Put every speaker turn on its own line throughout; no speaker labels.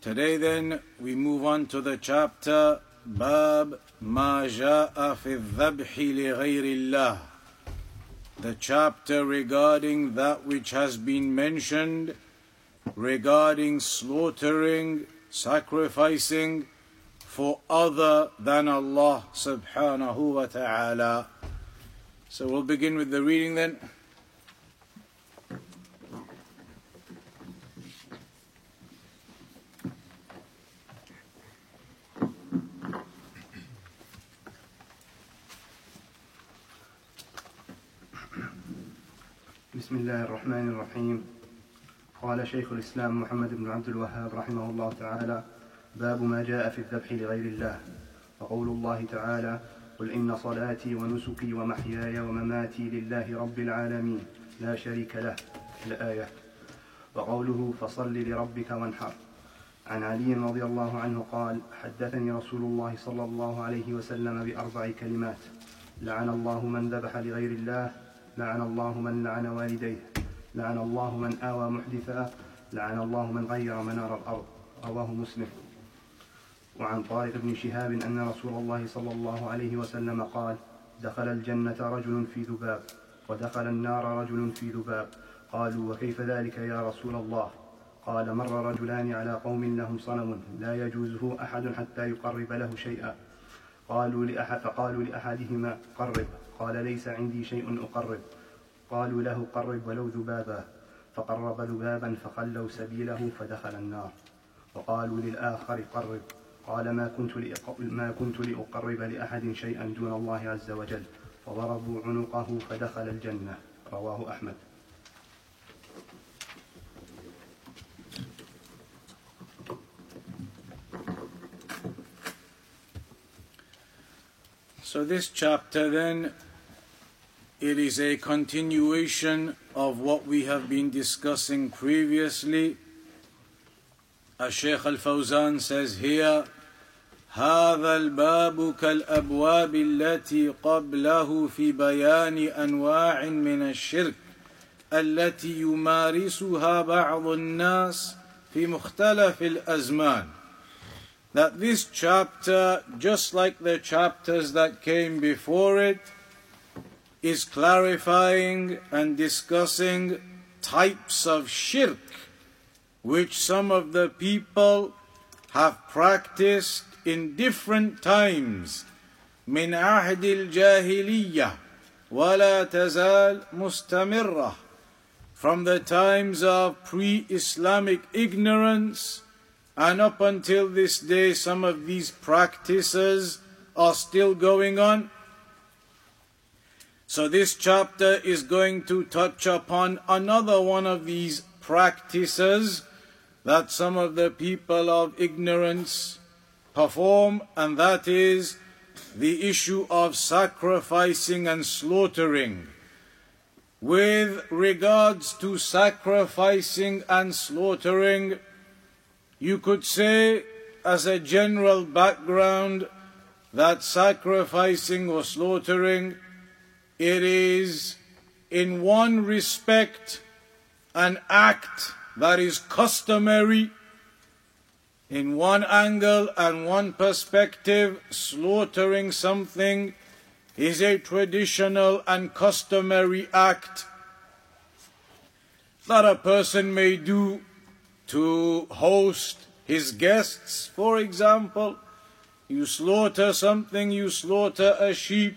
Today, then, we move on to the chapter Bab Ma Ja'a fi The chapter regarding that which has been mentioned regarding slaughtering, sacrificing for other than Allah subhanahu wa ta'ala. So we'll begin with the reading then.
بسم الله الرحمن الرحيم. قال شيخ الإسلام محمد بن عبد الوهاب رحمه الله تعالى باب ما جاء في الذبح لغير الله. وقول الله تعالى قل إن صلاتي ونسكي ومحياي ومماتي لله رب العالمين. لا شريك له الآية. وقوله فصل لربك وانحر. عن علي رضي الله عنه قال حدثني رسول الله صلى الله عليه وسلم بأربع كلمات لعن الله من ذبح لغير الله لعن الله من لعن والديه لعن الله من آوى محدثا لعن الله من غير منار الأرض رواه مسلم. وعن طارق بن شهاب أن رسول الله صلى الله عليه وسلم قال دخل الجنة رجل في ذباب ودخل النار رجل في ذباب. قالوا وكيف ذلك يا رسول الله؟ قال مر رجلان على قوم لهم صنم لا يجوزه أحد حتى يقرب له شيئا. قالوا لأحد فقالوا لأحدهما قرب. قال ليس عندي شيء أقرب. قالوا له قرب ولو ذبابا. فقرب ذبابا فخلوا سبيله فدخل النار. وقالوا للآخر قرب. قال ما كنت ما كنت لأقرب لأحد شيئا دون الله عز وجل. فضربوا عنقه فدخل الجنة. رواه أحمد.
So this chapter then it is a continuation of what we have been discussing previously. As Shaykh Al-Fawzan says here هذا الباب كالابواب التي قبله في بيان انواع من الشرك التي يمارسها بعض الناس في مختلف الازمان that this chapter just like the chapters that came before it is clarifying and discussing types of shirk which some of the people have practiced in different times من عهد الجاهلية ولا تزال مستمرة from the times of pre-Islamic ignorance and up until this day some of these practices are still going on so this chapter is going to touch upon another one of these practices that some of the people of ignorance perform, and that is the issue of sacrificing and slaughtering. With regards to sacrificing and slaughtering, you could say, as a general background, that sacrificing or slaughtering it is in one respect an act that is customary in one angle and one perspective, slaughtering something is a traditional and customary act that a person may do to host his guests. For example, you slaughter something, you slaughter a sheep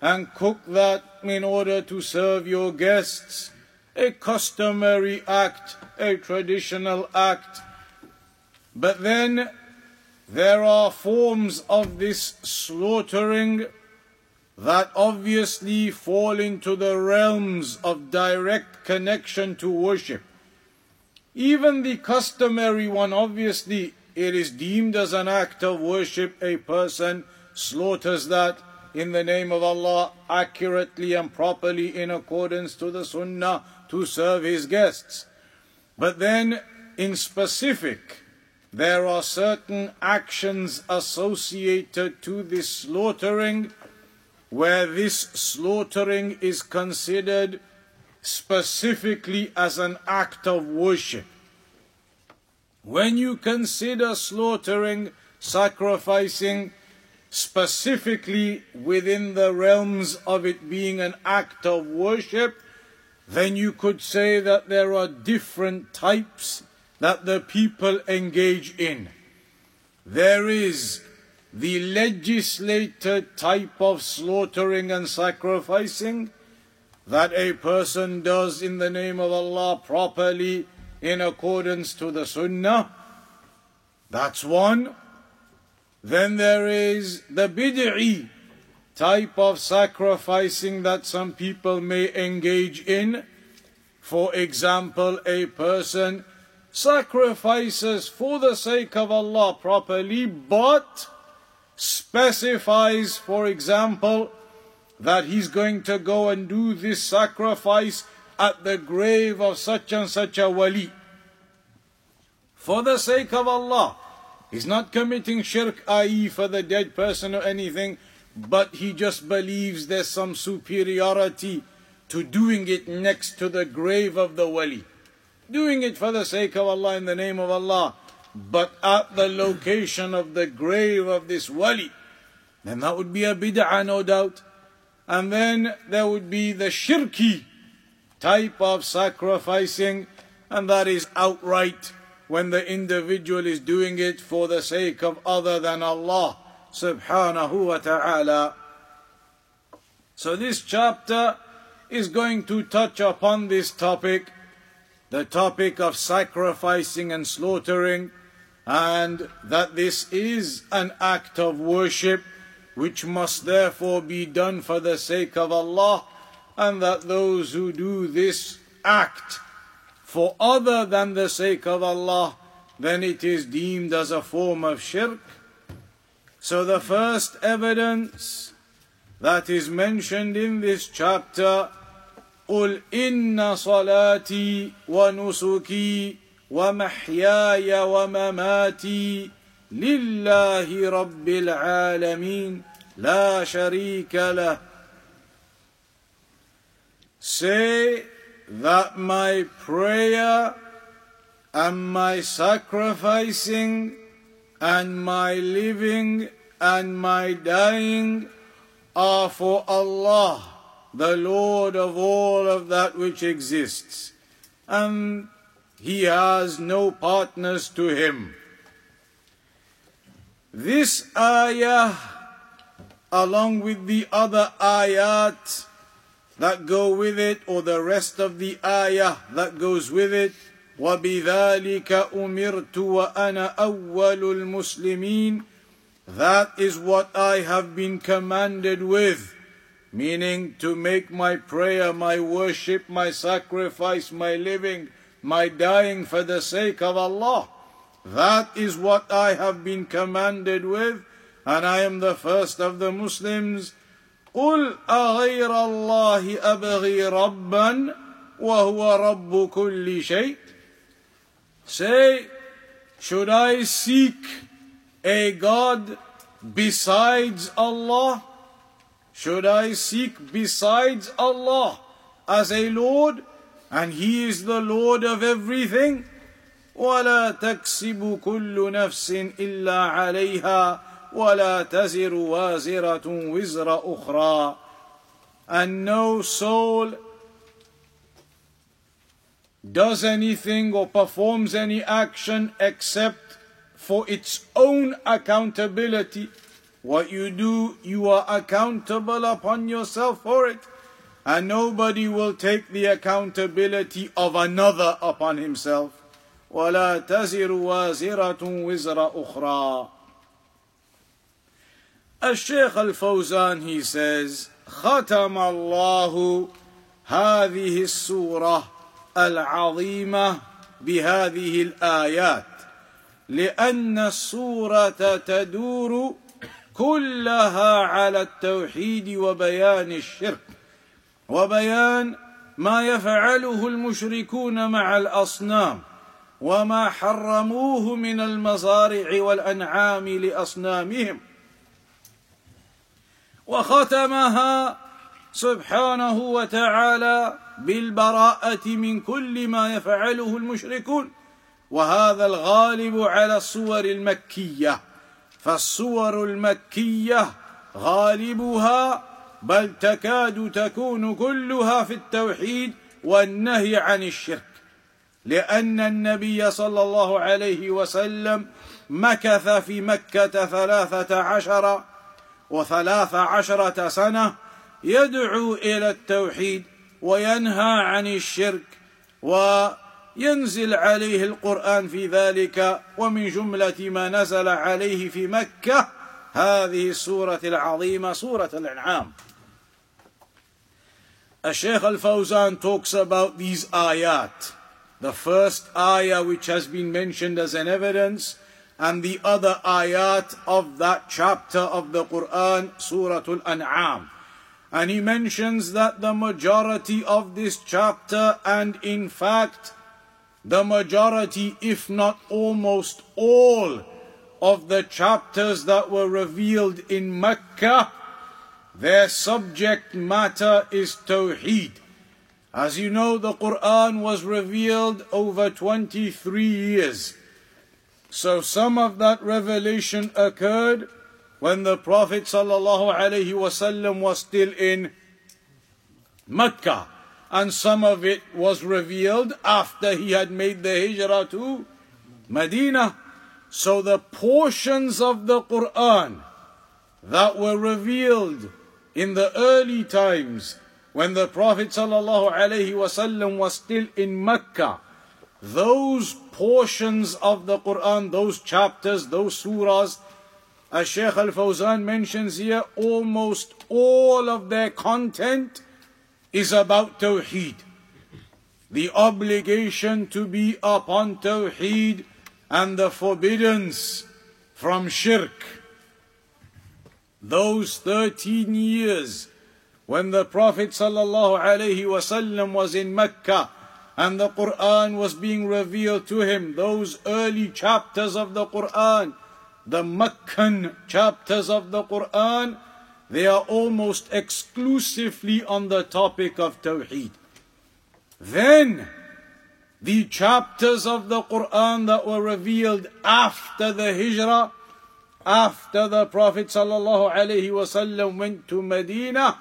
and cook that in order to serve your guests. A customary act, a traditional act. But then there are forms of this slaughtering that obviously fall into the realms of direct connection to worship. Even the customary one obviously it is deemed as an act of worship, a person slaughters that in the name of Allah accurately and properly in accordance to the Sunnah to serve his guests. But then, in specific, there are certain actions associated to this slaughtering where this slaughtering is considered specifically as an act of worship. When you consider slaughtering, sacrificing, specifically within the realms of it being an act of worship, then you could say that there are different types that the people engage in. There is the legislated type of slaughtering and sacrificing that a person does in the name of Allah properly in accordance to the Sunnah. That's one. Then there is the bid'i type of sacrificing that some people may engage in. For example, a person sacrifices for the sake of Allah properly, but specifies, for example, that he's going to go and do this sacrifice at the grave of such and such a wali. For the sake of Allah. He's not committing shirk, i.e., for the dead person or anything, but he just believes there's some superiority to doing it next to the grave of the wali. Doing it for the sake of Allah in the name of Allah, but at the location of the grave of this wali. Then that would be a bid'ah, no doubt. And then there would be the shirki type of sacrificing, and that is outright when the individual is doing it for the sake of other than Allah subhanahu wa ta'ala. So this chapter is going to touch upon this topic, the topic of sacrificing and slaughtering, and that this is an act of worship which must therefore be done for the sake of Allah and that those who do this act for other than the sake of Allah, then it is deemed as a form of shirk. So the first evidence that is mentioned in this chapter قل إن صلاتي ونسكي ومحياي ومماتي لله رب العالمين لا شريك له Say that my prayer and my sacrificing and my living and my dying are for Allah, the Lord of all of that which exists, and He has no partners to Him. This ayah, along with the other ayat, that go with it or the rest of the ayah that goes with it وبذلك أمرت وأنا أول المسلمين That is what I have been commanded with, meaning to make my prayer, my worship, my sacrifice, my living, my dying for the sake of Allah. That is what I have been commanded with, and I am the first of the Muslims. قل أغير الله أبغي ربا وهو رب كل شيء Say, should I seek a God besides Allah? Should I seek besides Allah as a Lord? And He is the Lord of everything? ولا تكسب كل نفس إلا عليها ولا تزر وازرة وزر أخرى and no soul does anything or performs any action except for its own accountability. What you do, you are accountable upon yourself for it. And nobody will take the accountability of another upon himself. ولا تزر وازرة وزر أخرى الشيخ الفوزان he says ختم الله هذه السورة العظيمة بهذه الآيات لأن السورة تدور كلها على التوحيد وبيان الشرك وبيان ما يفعله المشركون مع الأصنام وما حرموه من المزارع والأنعام لأصنامهم وختمها سبحانه وتعالى بالبراءة من كل ما يفعله المشركون. وهذا الغالب على الصور المكية. فالصور المكية غالبها بل تكاد تكون كلها في التوحيد والنهي عن الشرك. لأن النبي صلى الله عليه وسلم مكث في مكة ثلاثة عشر وثلاث عشرة سنة يدعو إلى التوحيد وينهى عن الشرك وينزل عليه القرآن في ذلك ومن جملة ما نزل عليه في مكة هذه السورة العظيمة سورة الأنعام الشيخ الفوزان talks about these ayat. The first ayah which has been mentioned as an evidence and the other ayat of that chapter of the Quran, Surah Al-An'am. And he mentions that the majority of this chapter, and in fact, the majority, if not almost all, of the chapters that were revealed in Mecca, their subject matter is Tawheed. As you know, the Quran was revealed over 23 years. So some of that revelation occurred when the Prophet ﷺ was still in Mecca, and some of it was revealed after he had made the hijrah to Medina. So the portions of the Quran that were revealed in the early times when the Prophet ﷺ was still in Mecca, those portions of the Quran, those chapters, those surahs as Shaykh Al Fawzan mentions here, almost all of their content is about Tawheed. The obligation to be upon Tawheed and the forbiddance from Shirk. Those 13 years when the Prophet ﷺ was in Mecca and the Quran was being revealed to him, those early chapters of the Quran the Meccan chapters of the Quran, they are almost exclusively on the topic of Tawheed. Then, the chapters of the Quran that were revealed after the Hijrah, after the Prophet ﷺ went to Medina,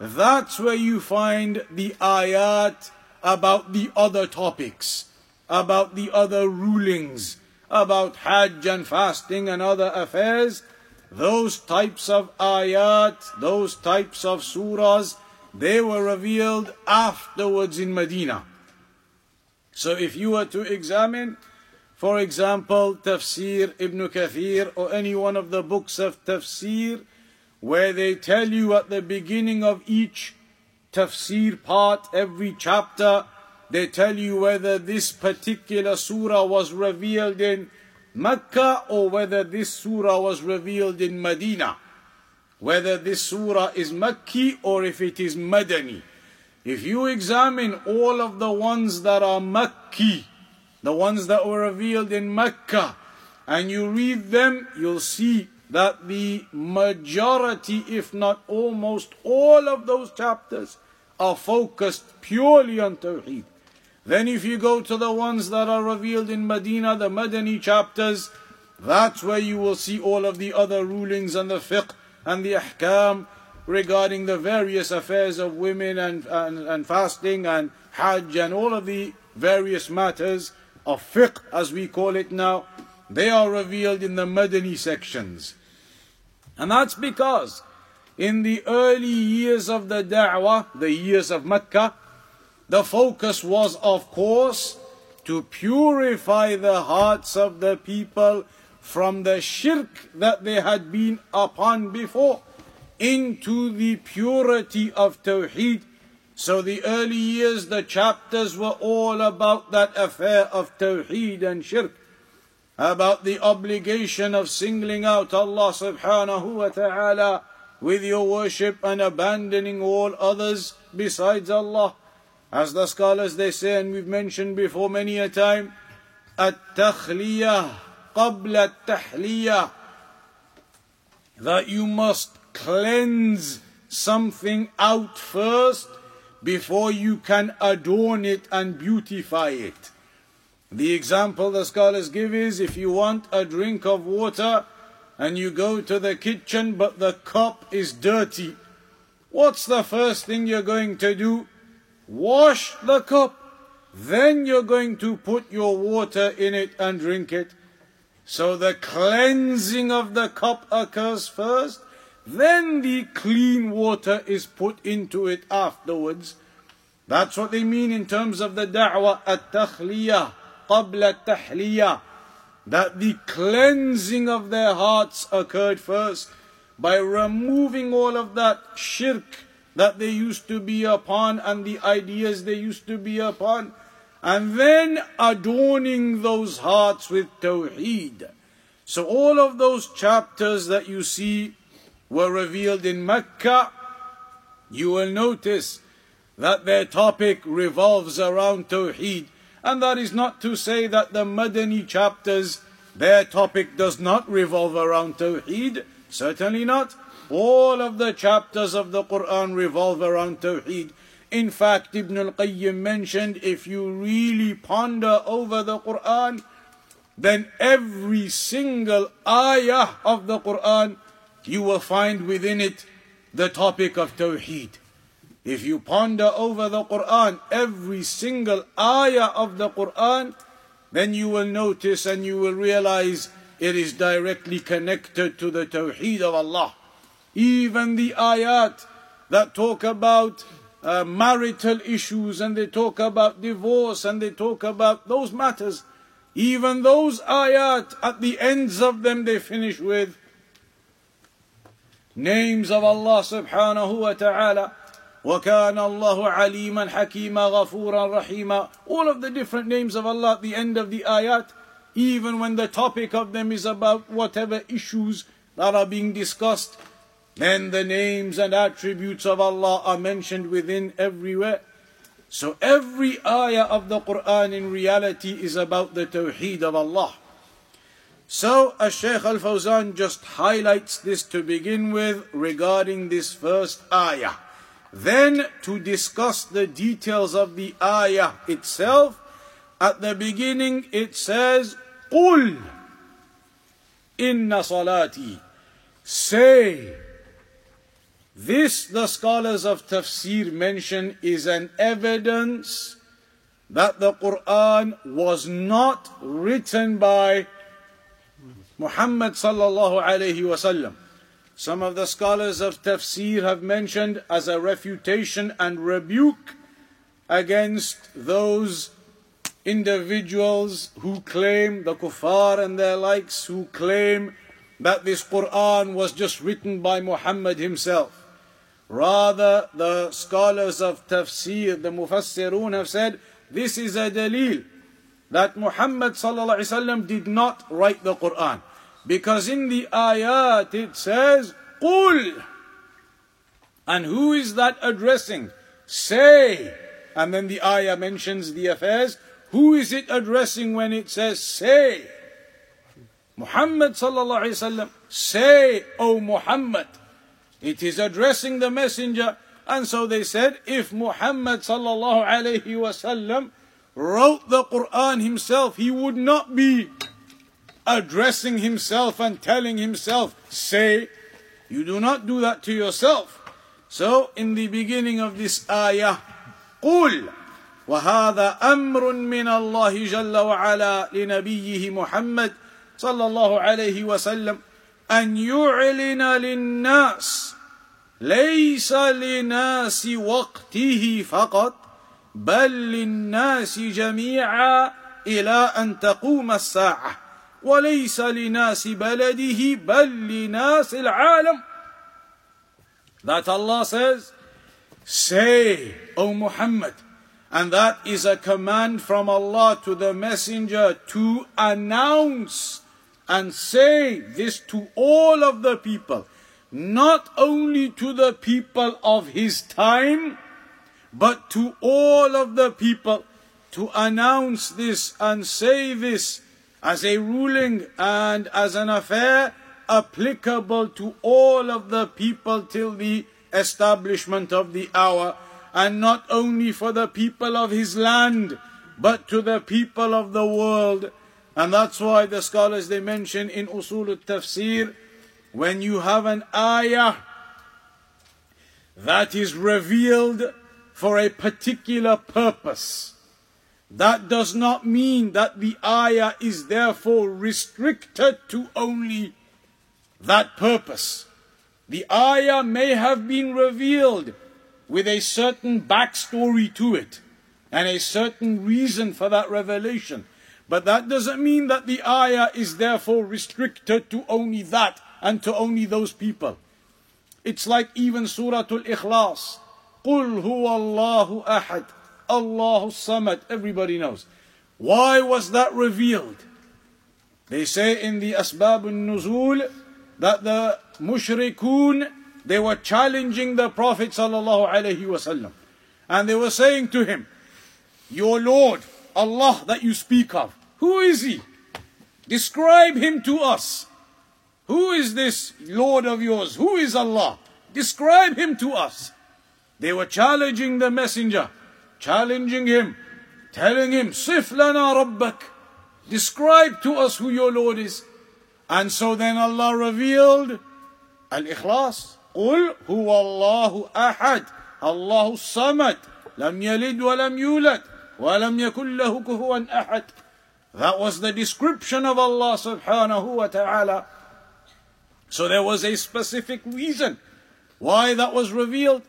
that's where you find the ayat about the other topics, about the other rulings, about Hajj and fasting and other affairs, those types of ayat, those types of surahs, they were revealed afterwards in Medina. So if you were to examine, for example, Tafsir Ibn Kathir or any one of the books of Tafsir, where they tell you at the beginning of each Tafsir part, every chapter, they tell you whether this particular surah was revealed in Mecca or whether this surah was revealed in Medina. Whether this surah is Makki or if it is Madani. If you examine all of the ones that are Makki, the ones that were revealed in Mecca, and you read them, you'll see that the majority, if not almost all of those chapters, are focused purely on Tawheed. Then if you go to the ones that are revealed in Medina, the Madani chapters, that's where you will see all of the other rulings and the fiqh and the ahkam regarding the various affairs of women and, and, and fasting and hajj and all of the various matters of fiqh as we call it now. They are revealed in the Madani sections. And that's because in the early years of the da'wah, the years of Mecca, the focus was, of course, to purify the hearts of the people from the shirk that they had been upon before into the purity of Tawheed. So the early years, the chapters were all about that affair of Tawheed and shirk about the obligation of singling out Allah subhanahu wa ta'ala with your worship and abandoning all others besides Allah. As the scholars they say, and we've mentioned before many a time, التخلية قبل التحلية that you must cleanse something out first before you can adorn it and beautify it. The example the scholars give is if you want a drink of water and you go to the kitchen but the cup is dirty, what's the first thing you're going to do? Wash the cup. Then you're going to put your water in it and drink it. So the cleansing of the cup occurs first, then the clean water is put into it afterwards. That's what they mean in terms of the da'wah at-takhliyah, at That the cleansing of their hearts occurred first by removing all of that shirk that they used to be upon and the ideas they used to be upon and then adorning those hearts with Tawheed. So all of those chapters that you see were revealed in Mecca. You will notice that their topic revolves around Tawheed. And that is not to say that the Madani chapters, their topic does not revolve around Tawheed. Certainly not. All of the chapters of the Quran revolve around Tawheed. In fact, Ibn al-Qayyim mentioned if you really ponder over the Quran, then every single ayah of the Quran, you will find within it the topic of Tawheed. If you ponder over the Quran, every single ayah of the Quran, then you will notice and you will realize it is directly connected to the Tawheed of Allah. Even the ayat that talk about uh, marital issues and they talk about divorce and they talk about those matters. Even those ayat, at the ends of them, they finish with names of Allah subhanahu wa ta'ala. وكان الله عليما حكيما غفورا رحيما all of the different names of Allah at the end of the ayat even when the topic of them is about whatever issues that are being discussed then the names and attributes of Allah are mentioned within everywhere. So every ayah of the Quran in reality is about the Tawheed of Allah. So as Shaykh Al Fawzan just highlights this to begin with regarding this first ayah. Then to discuss the details of the ayah itself, at the beginning it says, قُلْ إِنَّ صَلَاتِي Say, this, the scholars of tafsir mention, is an evidence that the Quran was not written by Muhammad sallallahu alayhi wasallam. Some of the scholars of tafsir have mentioned as a refutation and rebuke against those individuals who claim, the kuffar and their likes, who claim that this Quran was just written by Muhammad himself. Rather, the scholars of tafsir, the mufassirun have said, this is a dalil that Muhammad did not write the Quran. Because in the ayat it says, قُل And who is that addressing? Say. And then the ayah mentions the affairs. Who is it addressing when it says say? Muhammad sallallahu alayhi wasallam. Say, O Muhammad. It is addressing the messenger. And so they said, if Muhammad sallallahu alayhi wasallam wrote the Quran himself, he would not be addressing himself and telling himself, say, you do not do that to yourself. So in the beginning of this ayah, قُل وهذا أمر من الله جل وعلا لنبيه محمد صلى الله عليه وسلم أن يعلن للناس ليس لناس وقته فقط بل للناس جميعا إلى أن تقوم الساعة وليس لناس بلده بل لناس العالم That Allah says, Say, O Muhammad, And that is a command from Allah to the messenger to announce and say this to all of the people, not only to the people of his time, but to all of the people to announce this and say this as a ruling and as an affair applicable to all of the people till the establishment of the hour, and not only for the people of his land, but to the people of the world. And that's why the scholars they mention in Usul al-Tafsir, when you have an ayah that is revealed for a particular purpose, that does not mean that the ayah is therefore restricted to only that purpose. The ayah may have been revealed with a certain backstory to it and a certain reason for that revelation. But that doesn't mean that the ayah is therefore restricted to only that and to only those people. It's like even Surah Al-Ikhlas. قُلْ هُوَ اللَّهُ أَحَدٌ Allahu Samad. Everybody knows. Why was that revealed? They say in the Asbab al-Nuzul that the mushrikun, they were challenging the Prophet sallallahu alaihi wasallam. And they were saying to him, Your Lord, Allah that you speak of, who is he? Describe him to us. Who is this Lord of yours? Who is Allah? Describe him to us. They were challenging the messenger, challenging him, telling him, Sif lana rabbak. Describe to us who your Lord is. And so then Allah revealed Al-Ikhlas. قل هو الله أحد الله الصمد لم يلد ولم يولد ولم يكن له كفوا أحد That was the description of Allah subhanahu wa ta'ala. So there was a specific reason why that was revealed.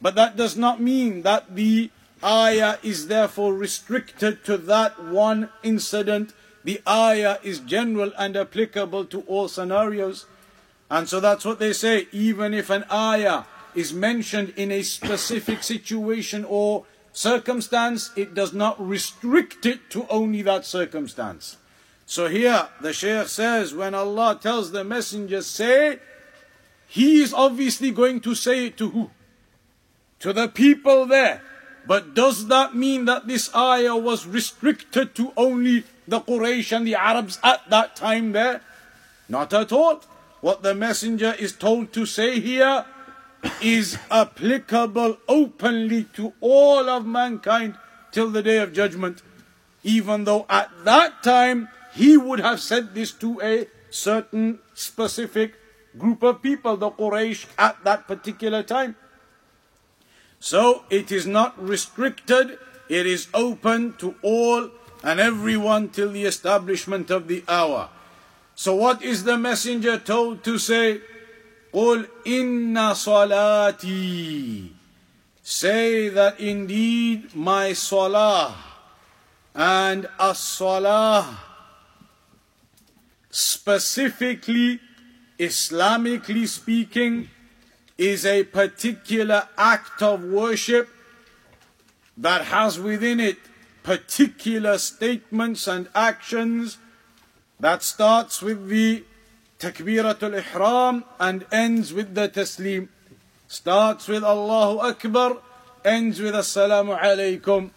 But that does not mean that the ayah is therefore restricted to that one incident the ayah is general and applicable to all scenarios. And so that's what they say. Even if an ayah is mentioned in a specific situation or circumstance, it does not restrict it to only that circumstance. So here the Shaykh says, when Allah tells the messenger, say, he is obviously going to say it to who? To the people there. But does that mean that this ayah was restricted to only the Quraysh and the Arabs at that time there? Not at all. What the messenger is told to say here is applicable openly to all of mankind till the day of judgment. Even though at that time he would have said this to a certain specific group of people, the Quraysh, at that particular time. So it is not restricted, it is open to all and everyone till the establishment of the hour. So what is the messenger told to say? قُلْ إِنَّ صَلَاتِي Say that indeed my salah and as-salah specifically Islamically speaking is a particular act of worship that has within it particular statements and actions that starts with the takbiratul ihram and ends with the taslim. Starts with Allahu Akbar, ends with Assalamu alaikum.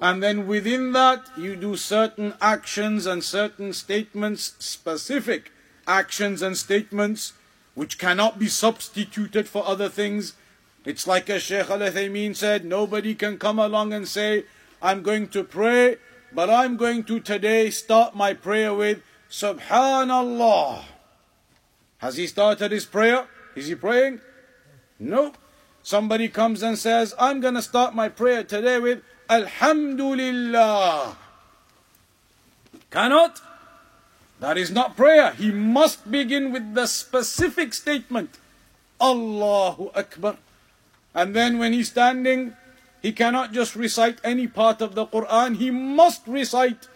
And then within that, you do certain actions and certain statements, specific actions and statements, which cannot be substituted for other things. It's like a Shaykh Al said, nobody can come along and say, I'm going to pray, but I'm going to today start my prayer with Subhanallah. Has he started his prayer? Is he praying? No. Somebody comes and says, I'm going to start my prayer today with Alhamdulillah. Cannot? That is not prayer. He must begin with the specific statement Allahu Akbar. And then when he's standing, he cannot just recite any part of the Quran, he must recite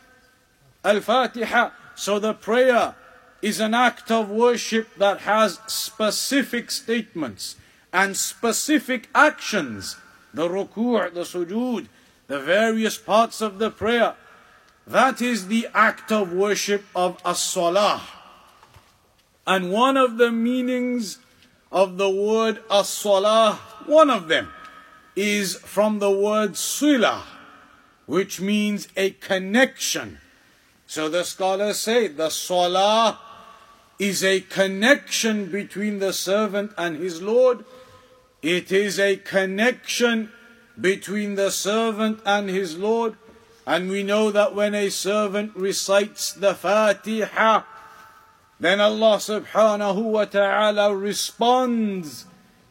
Al Fatiha. So the prayer is an act of worship that has specific statements and specific actions. The ruku', the sujood, the various parts of the prayer. That is the act of worship of as-salah. And one of the meanings of the word as-salah, one of them, is from the word sila, which means a connection. So the scholars say the salah is a connection between the servant and his Lord. It is a connection between the servant and his Lord. And we know that when a servant recites the Fatiha, then Allah subhanahu wa ta'ala responds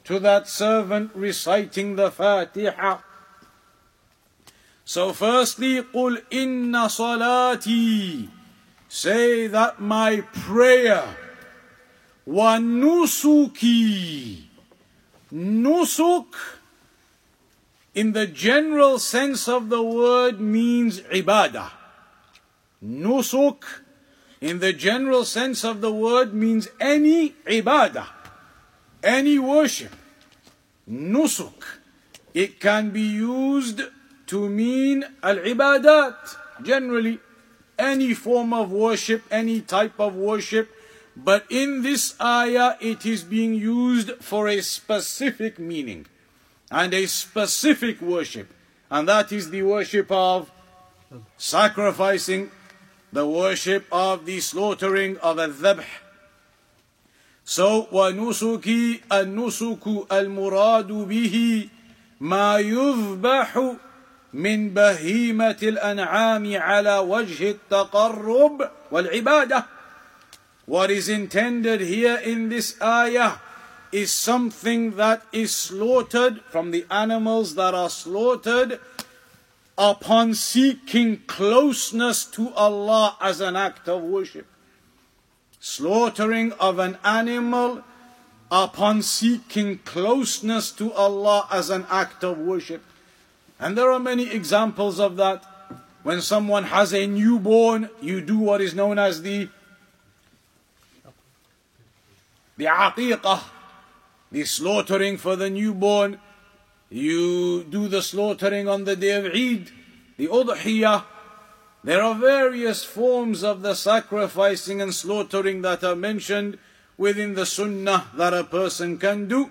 to that servant reciting the Fatiha. So firstly, قُلْ إِنَّ صَلَاتِي Say that my prayer وَنُسُكِي Nusuk in the general sense of the word means ibadah. Nusuk in the general sense of the word means any ibadah, any worship. Nusuk. It can be used to mean al-ibadat, generally any form of worship, any type of worship. But in this ayah, it is being used for a specific meaning and a specific worship. And that is the worship of sacrificing, the worship of the slaughtering of a dhabh. So, وَنُسُكِ النُّسُكُ الْمُرَادُ بِهِ مَا يُذْبَحُ من بهيمة الأنعام على وجه التقرب والعبادة. What is intended here in this ayah is something that is slaughtered from the animals that are slaughtered upon seeking closeness to Allah as an act of worship. Slaughtering of an animal upon seeking closeness to Allah as an act of worship. And there are many examples of that. When someone has a newborn, you do what is known as the the aqiqah, the slaughtering for the newborn. You do the slaughtering on the day of Eid, the udhiyah. There are various forms of the sacrificing and slaughtering that are mentioned within the sunnah that a person can do.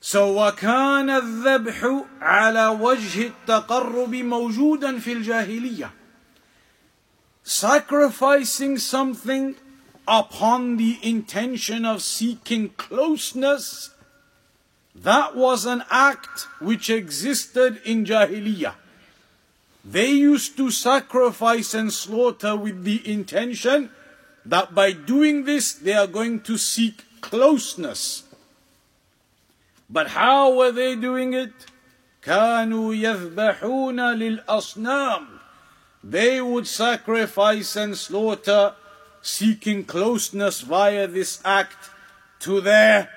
So وكان الذبح على وجه التقرب موجودا في الجاهلية. Sacrificing something upon the intention of seeking closeness, that was an act which existed in Jahiliyyah. They used to sacrifice and slaughter with the intention that by doing this they are going to seek closeness. But how were they doing it? كانوا يذبحون للأصنام. They would sacrifice and slaughter seeking closeness via this act to their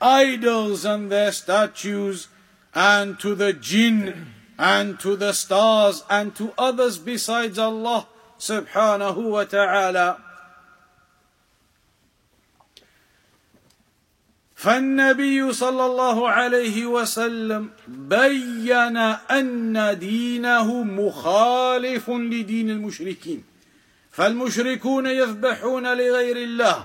idols and their statues and to the jinn and to the stars and to others besides Allah subhanahu wa ta'ala. فالنبي صلى الله عليه وسلم بين أن دينه مخالف لدين المشركين فالمشركون يذبحون لغير الله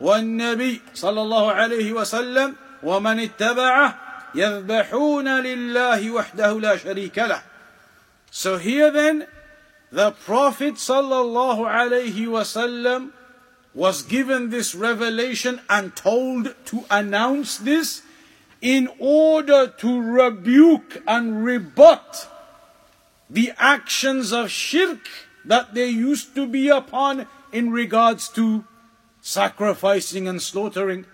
والنبي صلى الله عليه وسلم ومن اتبعه يذبحون لله وحده لا شريك له So here then the Prophet صلى الله عليه وسلم was given this revelation and told to announce this in order to rebuke and rebut the actions of shirk that they used to be upon in regards to sacrificing and slaughtering.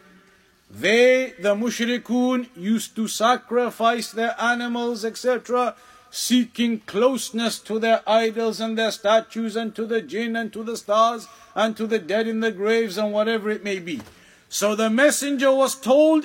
They, the mushrikun, used to sacrifice their animals, etc., seeking closeness to their idols and their statues and to the jinn and to the stars and to the dead in the graves and whatever it may be. So the messenger was told